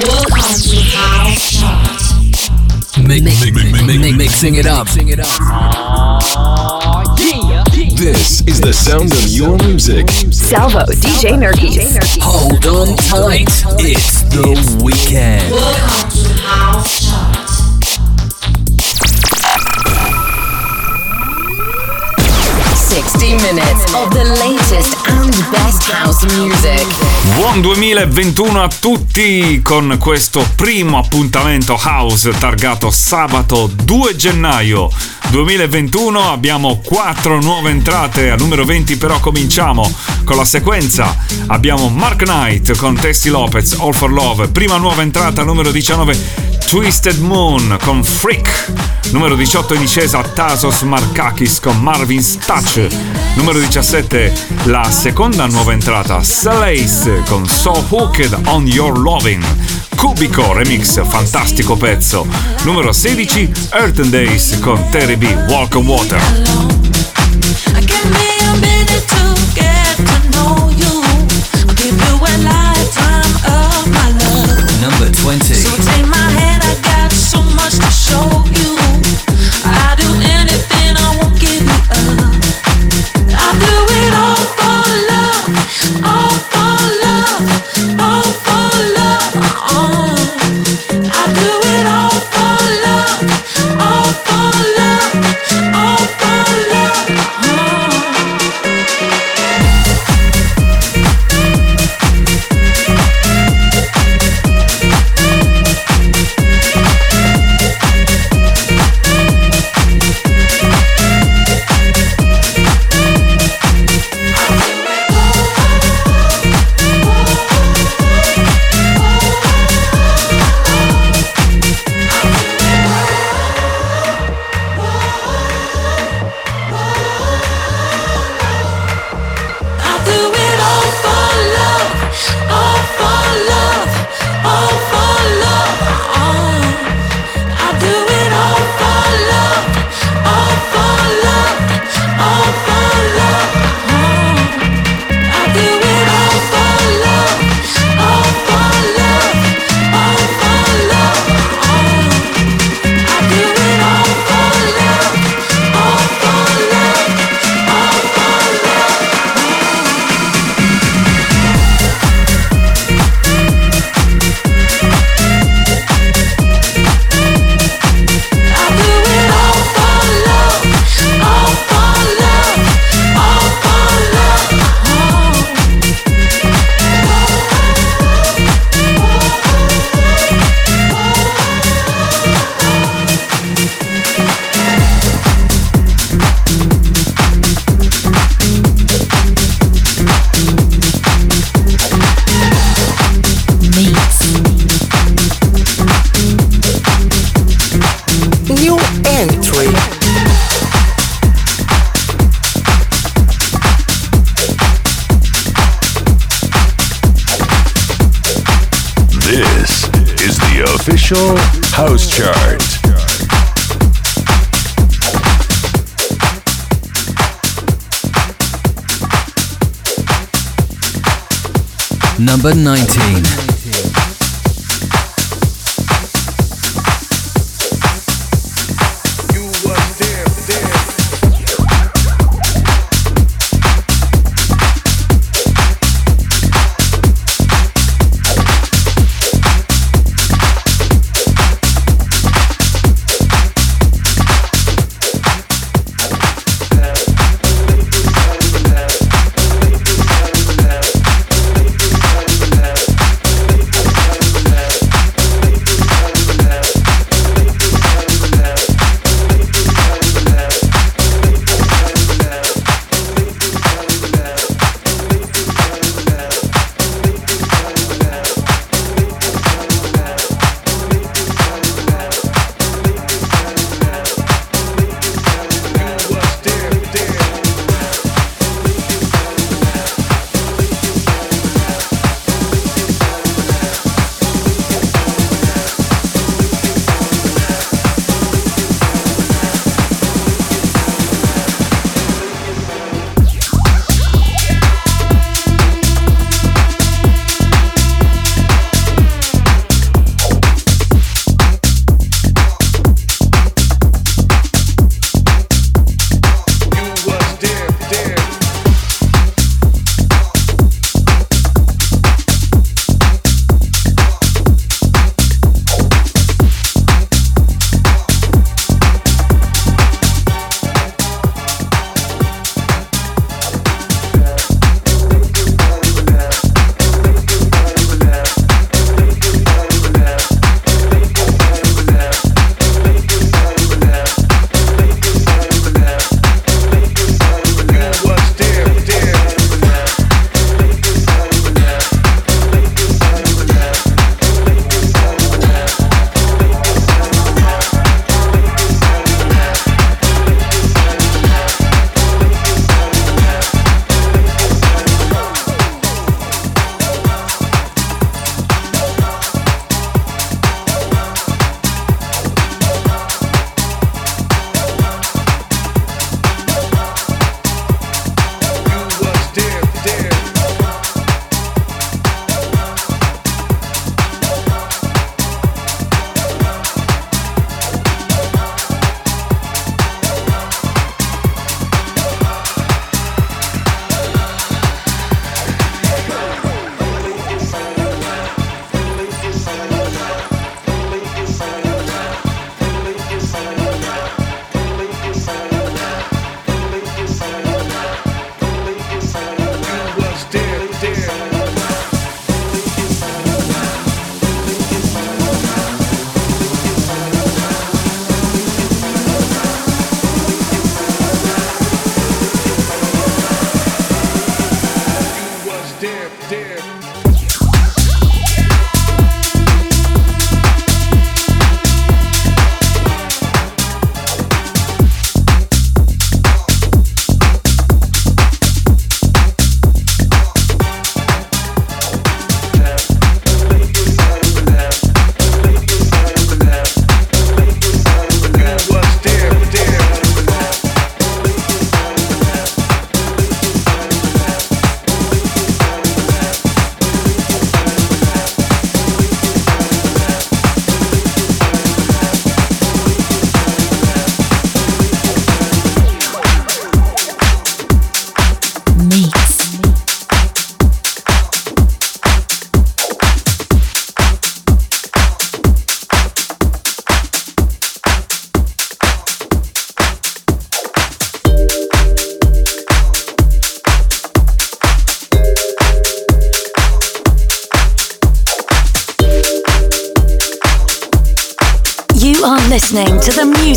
Welcome to House Chart. Mix, mix, mix, mix, mixing it up. This is the sound of your music. Salvo, DJ Nerkis. Hold on tight. It's the weekend. Welcome to House Chart. 60 minutes of the latest and best house music. Buon 2021 a tutti con questo primo appuntamento house targato sabato 2 gennaio 2021. Abbiamo quattro nuove entrate, a numero 20 però cominciamo con la sequenza. Abbiamo Mark Knight con Testy Lopez, All for Love. Prima nuova entrata, numero 19, Twisted Moon con Freak. Numero 18 in discesa, Tasos Markakis con Marvin's Touch. Numero 17, la seconda nuova entrata, Salace con So Hooked on Your Loving. Cubico Remix, fantastico pezzo. Numero 16, Earth and Days con Terry B, Walk on Water. Number 20. So take my hand, I got so much to show you.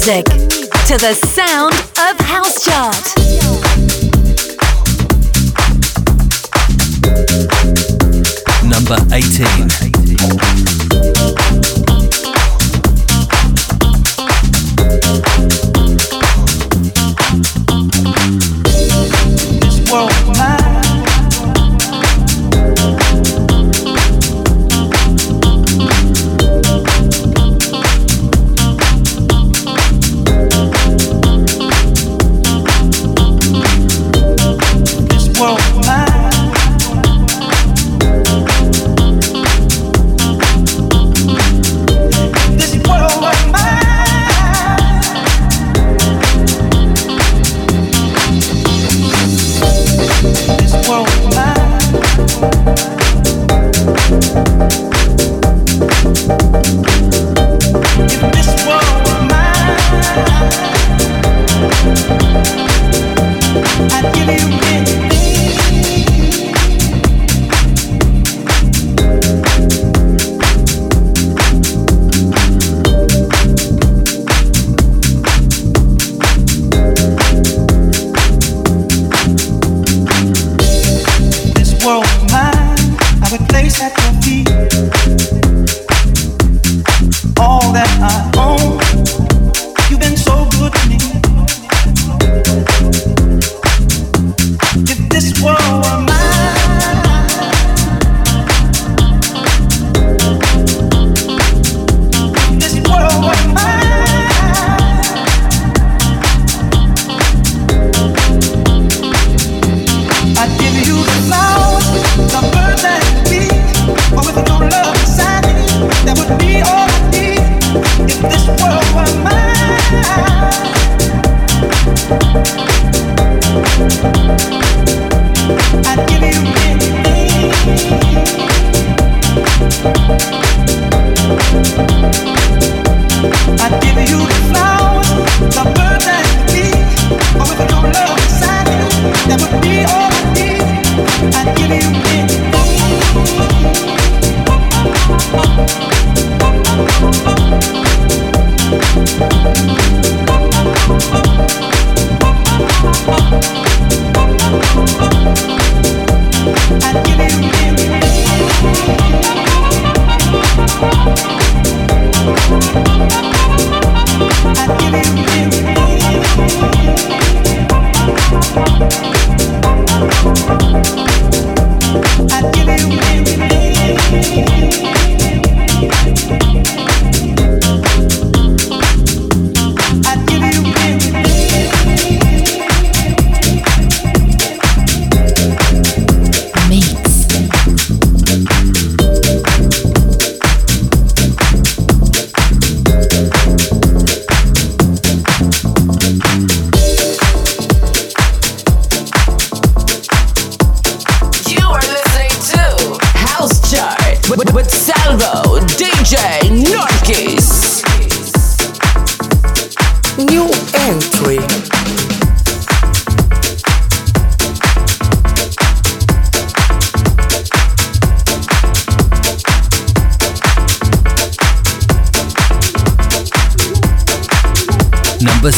Music, to the sound of House Chart. Number 18. Number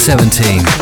17.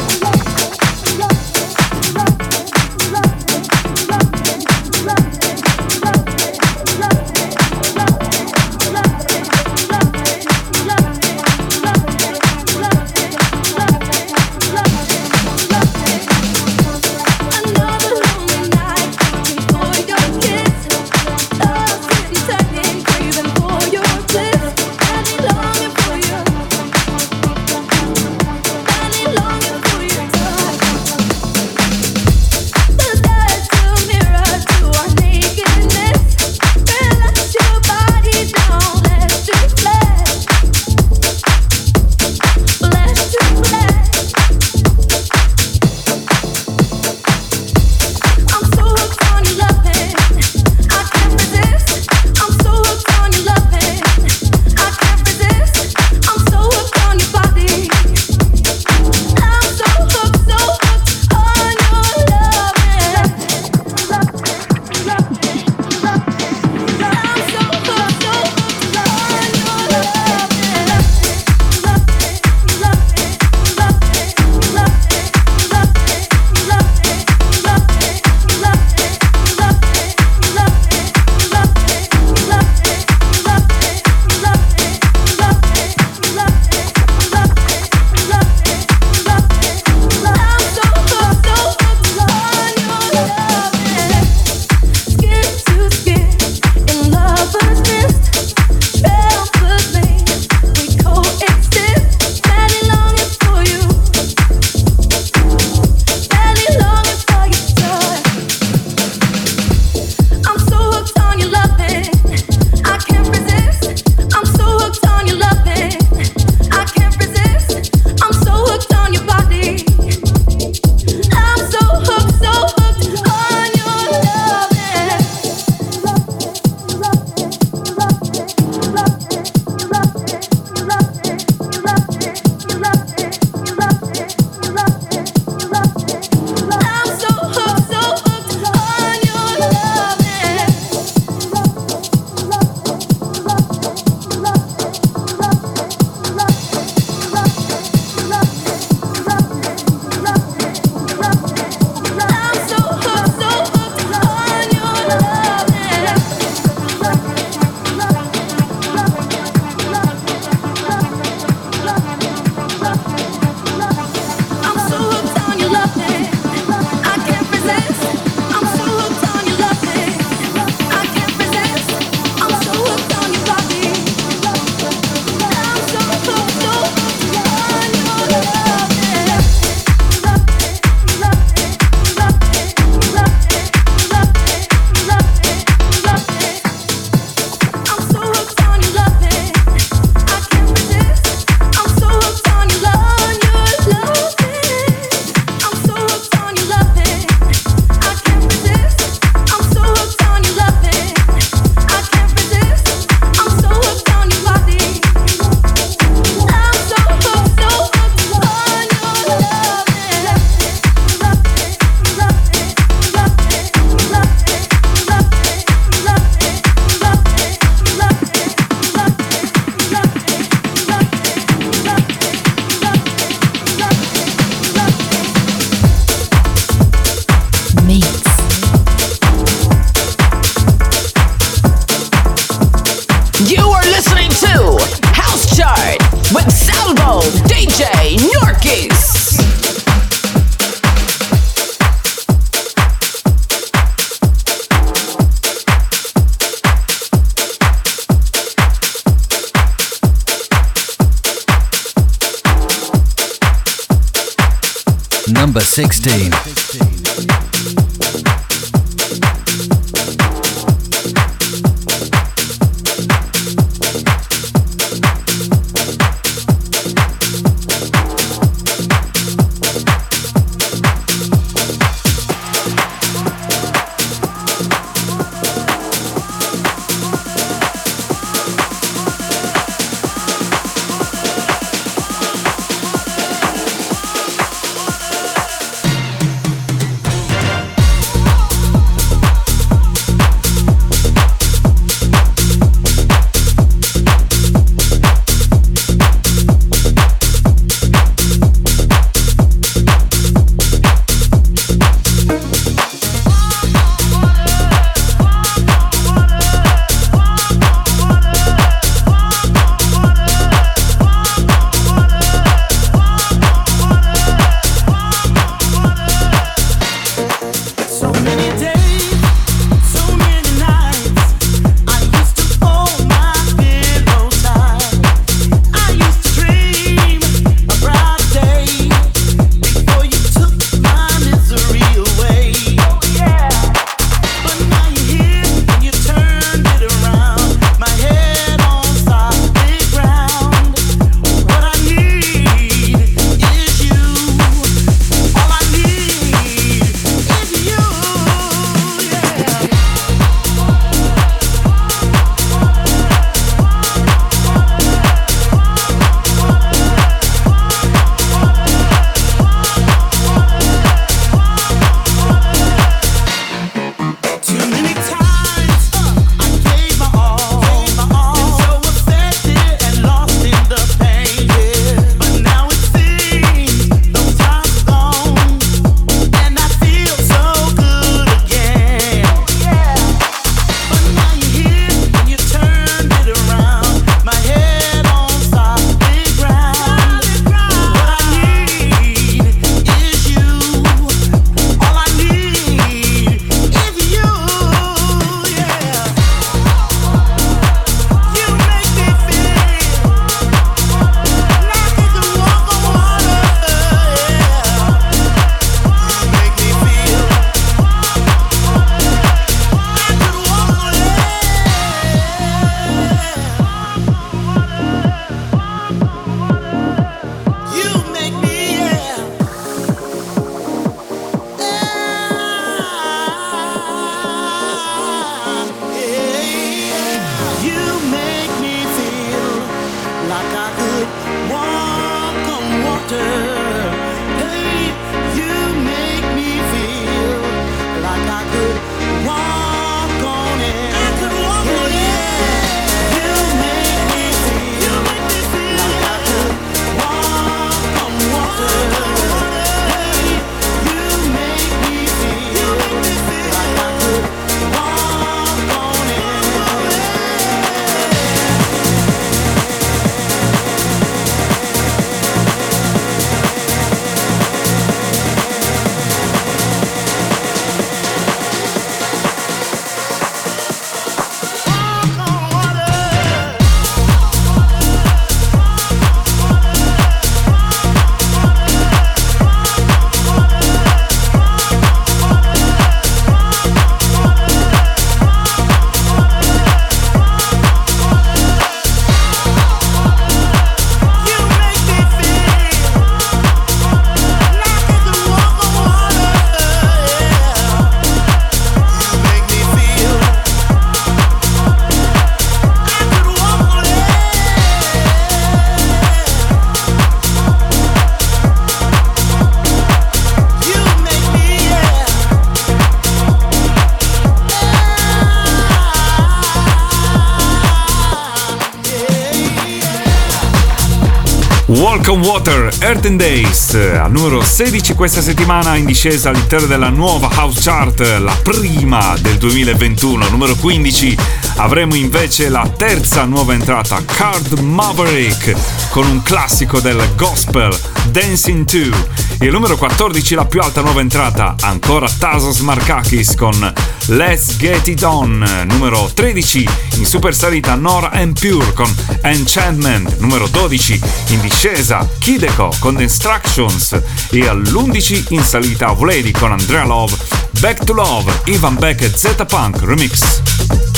Walk on Water, Earth and Days, al numero 16 questa settimana in discesa all'interno della nuova House Chart, la prima del 2021, numero 15 avremo invece la terza nuova entrata, Card Maverick, con un classico del gospel, Dancing 2. Il numero 14, la più alta nuova entrata, ancora Tasos Markakis con Let's Get It On. Numero 13, in super salita Nora and Pure con Enchantment. Numero 12, in discesa Kideko con Instructions. E all'11 in salita Vladi con Andrea Love, Back to Love, Ivan Beck e Z Punk Remix.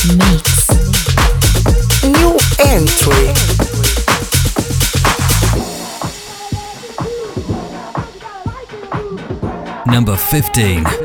Mix. New entry. Number 15.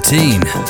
13.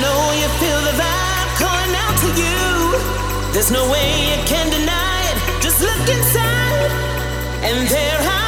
know you feel the vibe calling out to you. There's no way you can deny it. Just look inside, and there I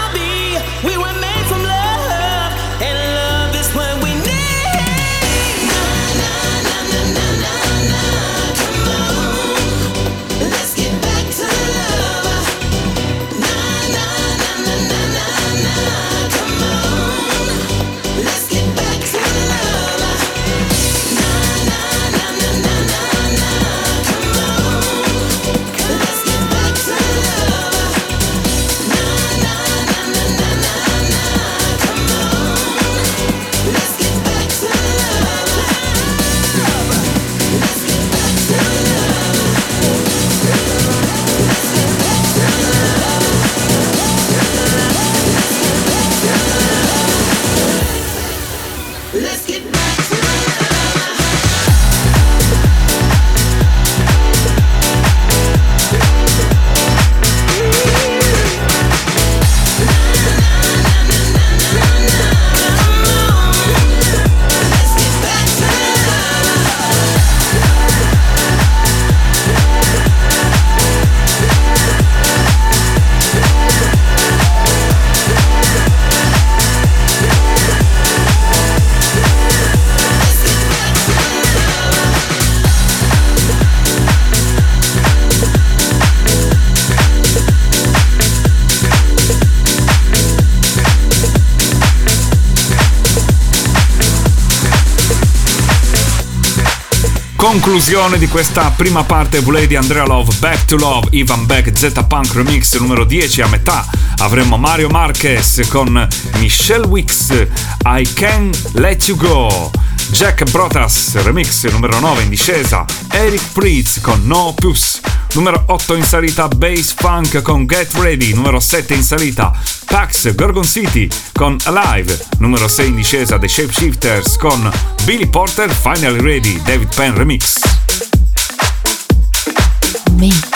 conclusione di questa prima parte volevi di Andrea Love Back to Love Ivan Beck Z Punk Remix numero 10 a metà avremo Mario Marquez con Michelle Wicks I Can Let You Go Jack Brotas Remix numero 9 in discesa Eric Pritz con No Puss numero 8 in salita Bass Funk con Get Ready numero 7 in salita Pax Gorgon City con Alive numero 6 in discesa The Shapeshifters con Billy Porter Finally Ready David Penn Remix Mix.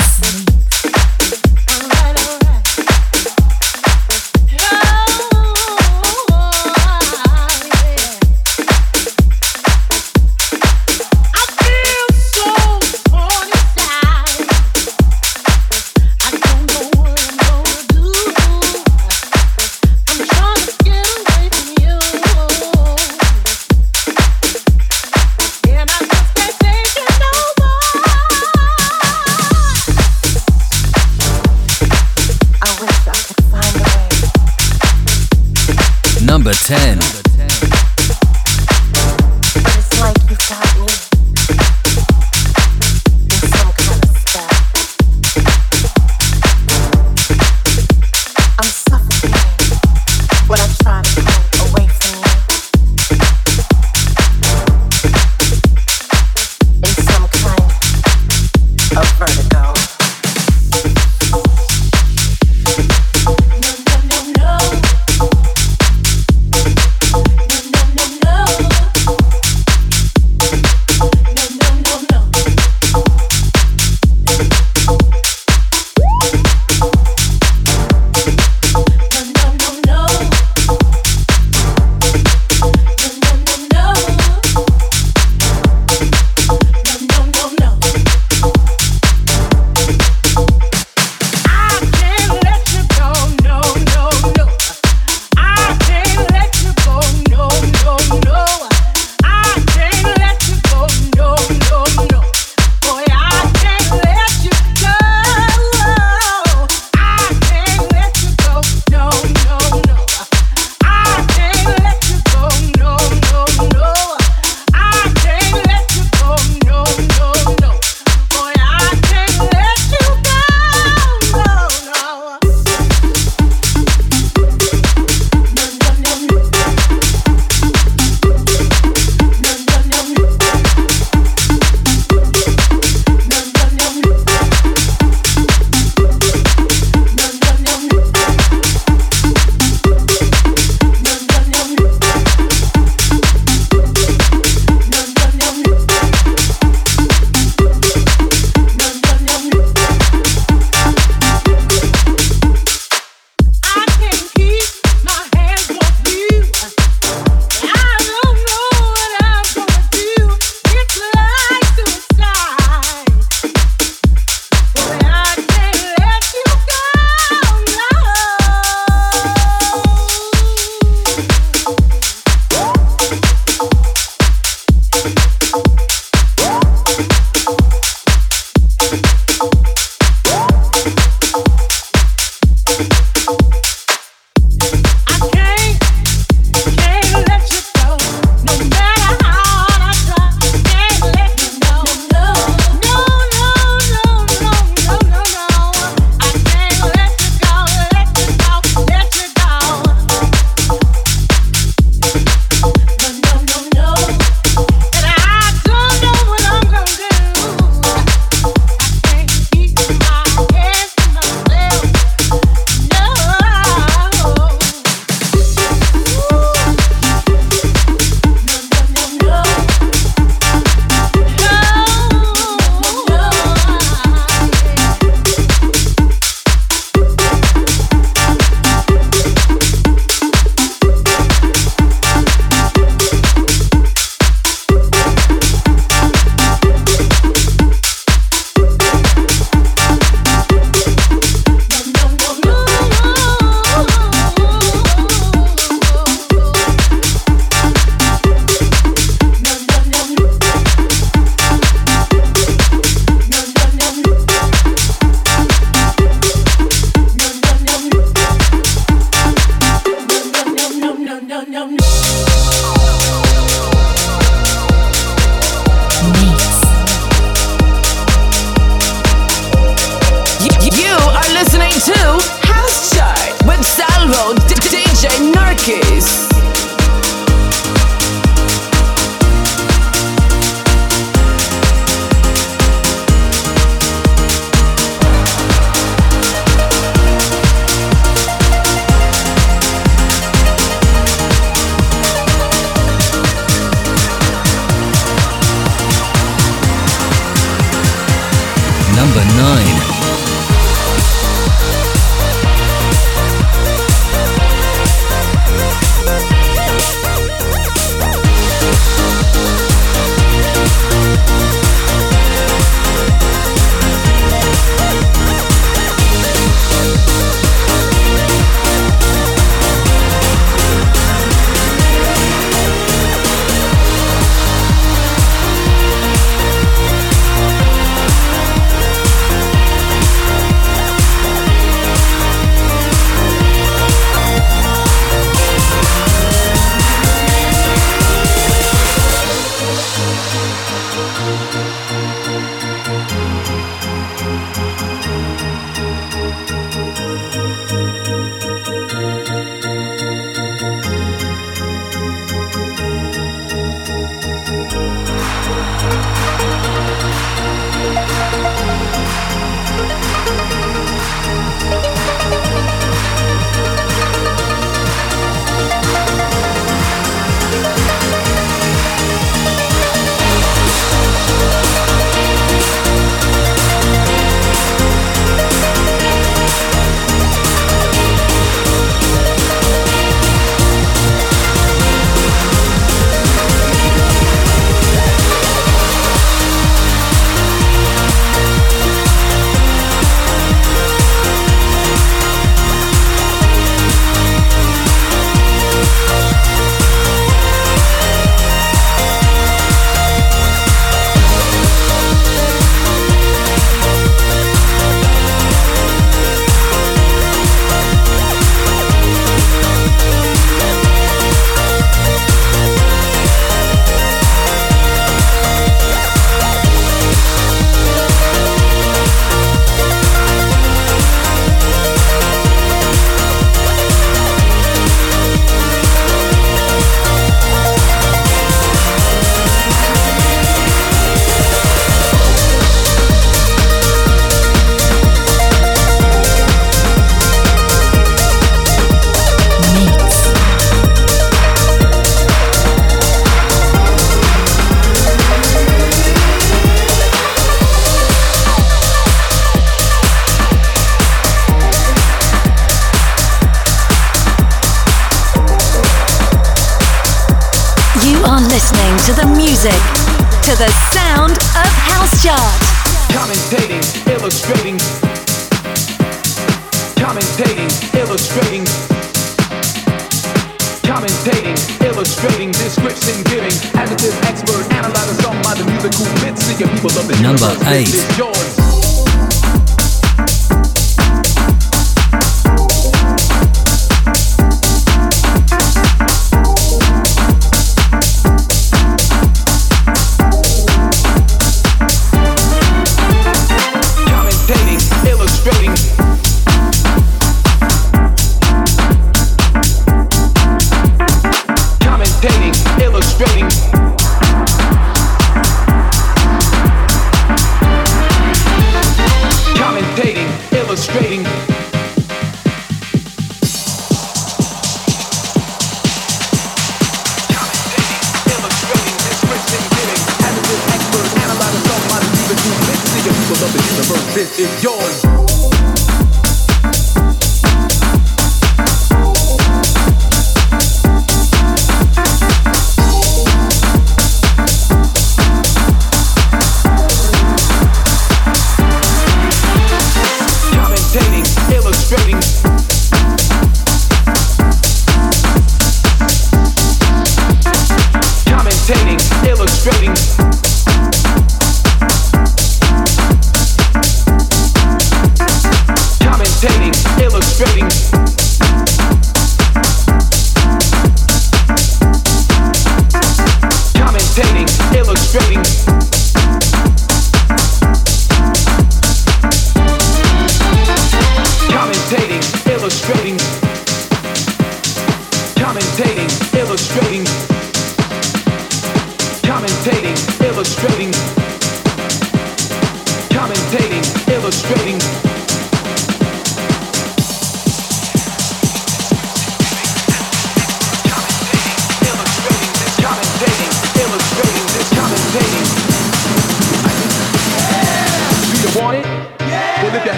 description giving, adjective expert, analyzer, song by the musical bits. see your people up in number eight.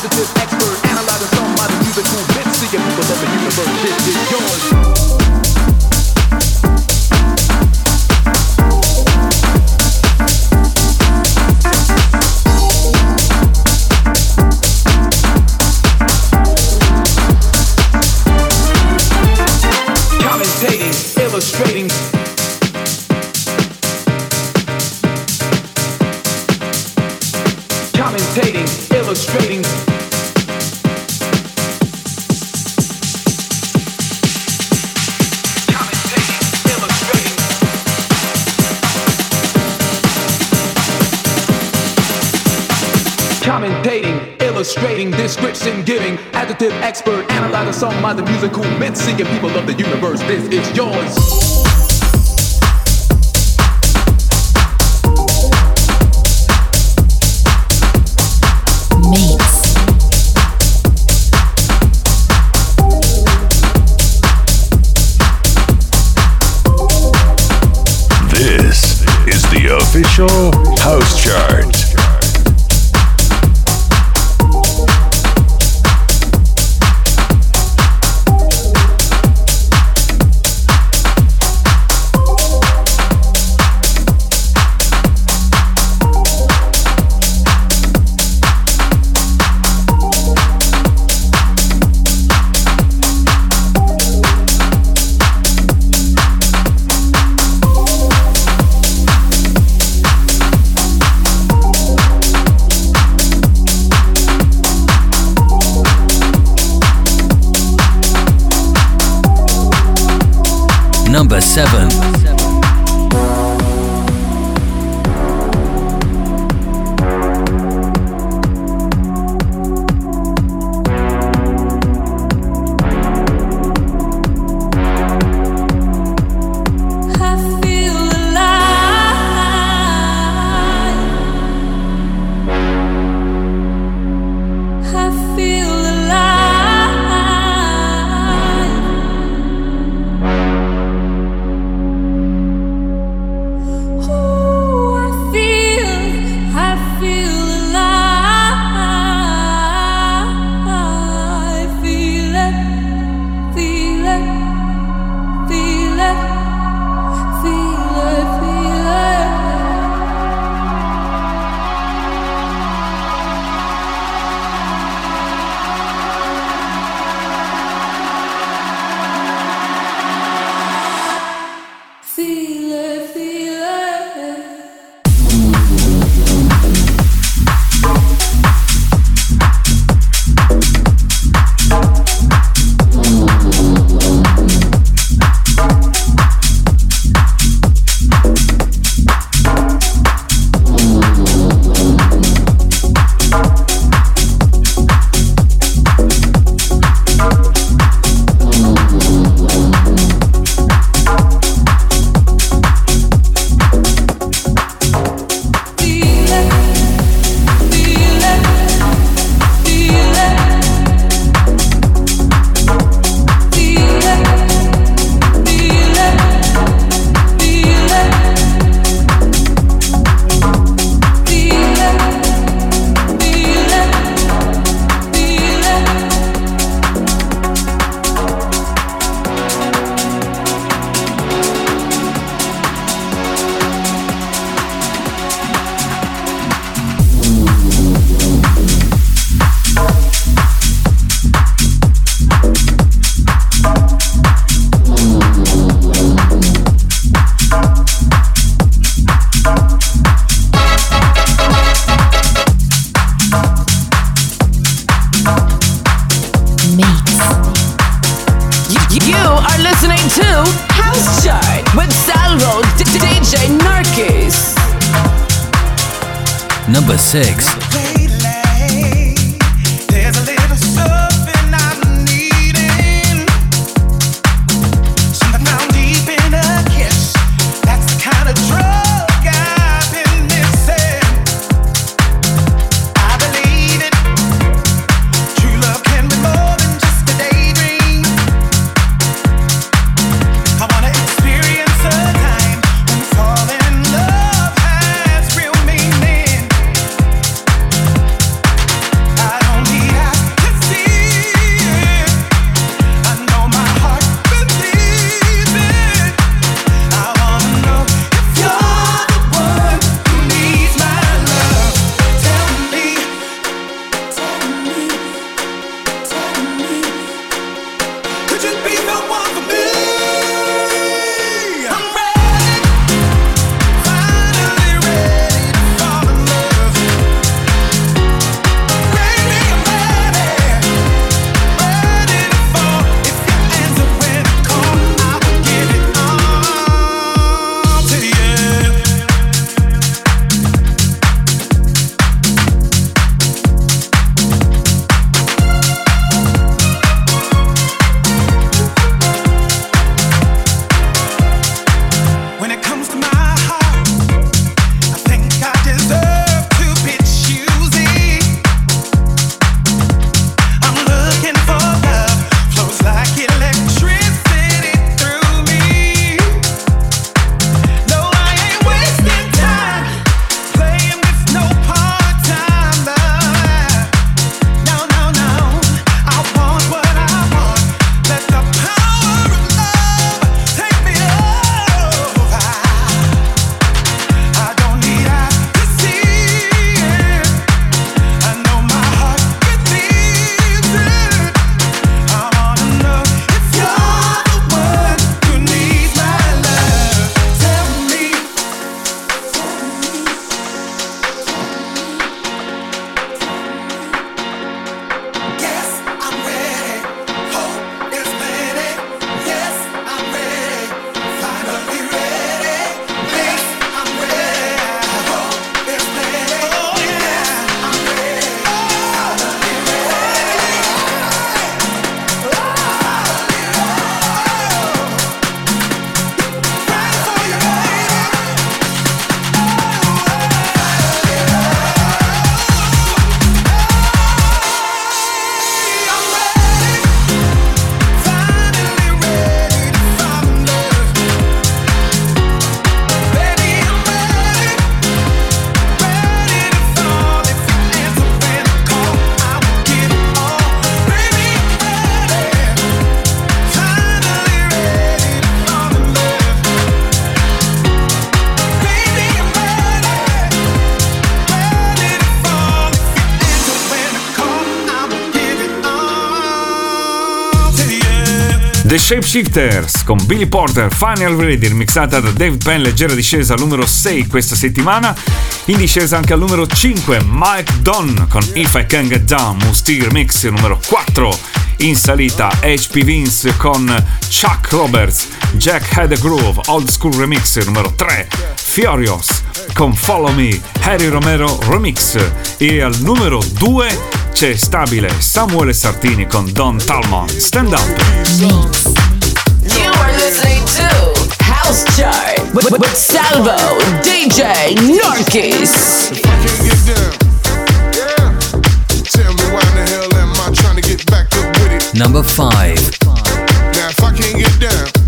positive song by the musical men singing people of the universe. This is yours. official Shapeshifters con Billy Porter Final Reader mixata da Dave Penn leggera discesa al numero 6 questa settimana in discesa anche al numero 5 Mike Don con If I Can Get Down Mustig Mix numero 4 in salita HP Vince con Chuck Roberts, Jack Had a Groove, Old School Remix numero 3, Fiorios con Follow Me, Harry Romero Remix e al numero 2 c'è stabile Samuele Sartini con Don Talmon, Stand Up. You are listening to House Chart Salvo DJ Norkis. Number 5. Now, if I can't get down.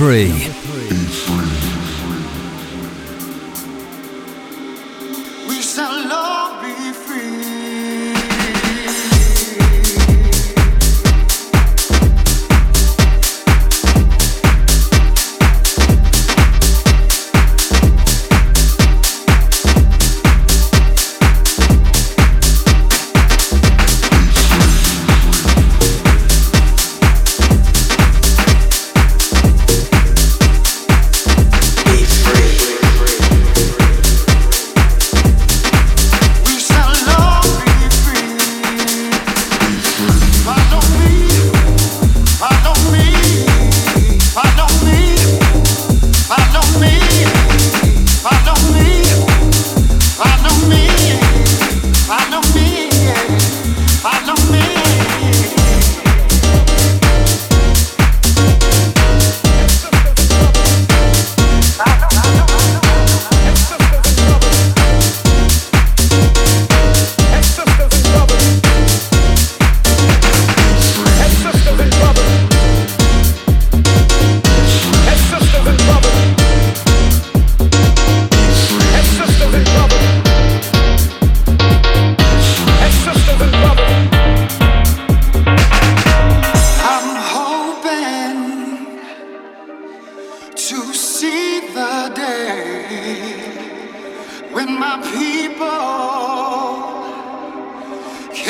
3.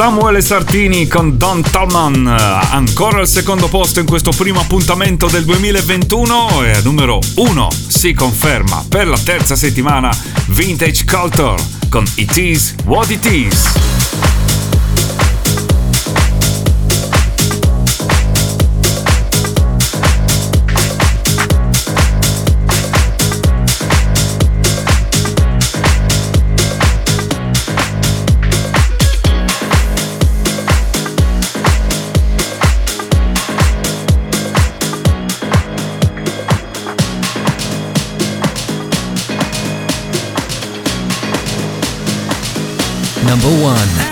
Samuele Sartini con Don Tallman, ancora al secondo posto in questo primo appuntamento del 2021 e numero 1 si conferma per la terza settimana Vintage Culture con It Is What It Is. Number one.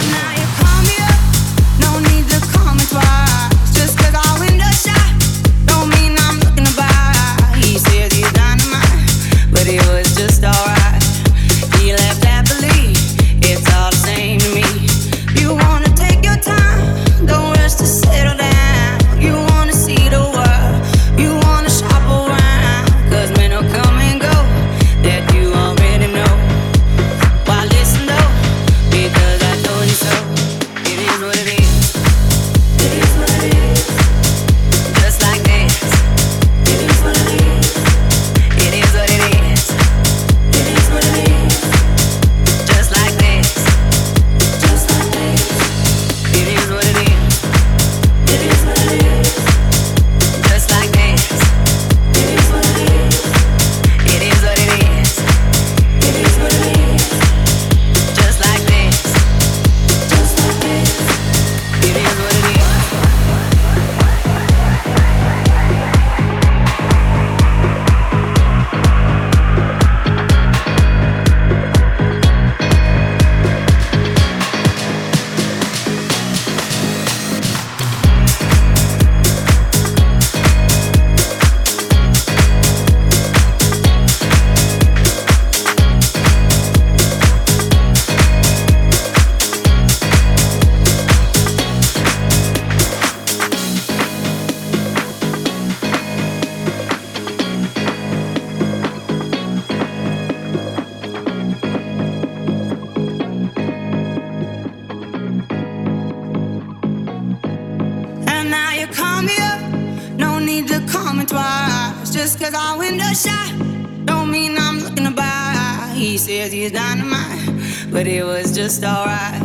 But it was just alright.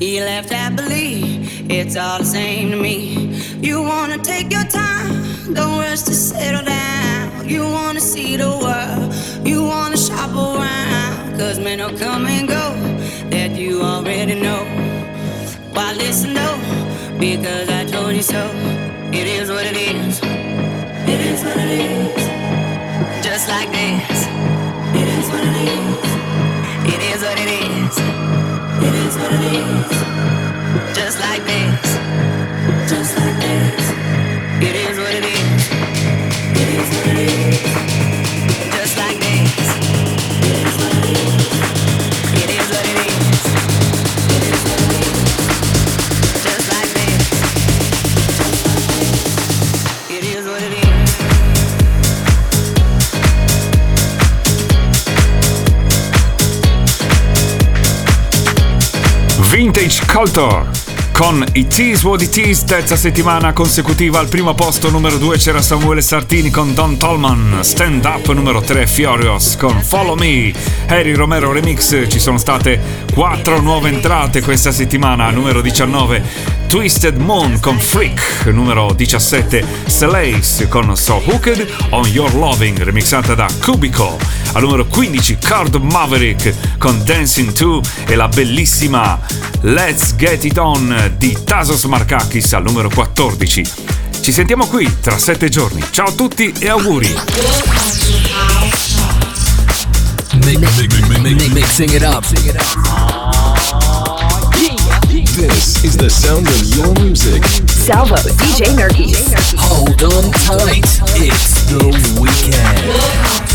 He left happily, it's all the same to me. You wanna take your time, don't rush to settle down. You wanna see the world, you wanna shop around. Cause men will come and go, that you already know. Why listen though? Because I told you so. Culture con It Is What It Is, terza settimana consecutiva. Al primo posto, numero 2 c'era Samuele Sartini con Don Tolman, Stand Up numero 3 Furious con Follow Me, Harry Romero Remix, ci sono state 4 nuove entrate questa settimana, numero 19 Twisted Moon con Freak, numero 17 Salace con So Hooked on Your Loving, remixata da Cubico, al numero 15 Card Maverick con Dancing 2 e la bellissima Let's Get It On di Tasos Markakis al numero 14. Ci sentiamo qui tra 7 giorni. Ciao a tutti e auguri! Mixing it up. This is the sound of your music. Salvo, DJ Nerky. Hold on tight. It's the weekend.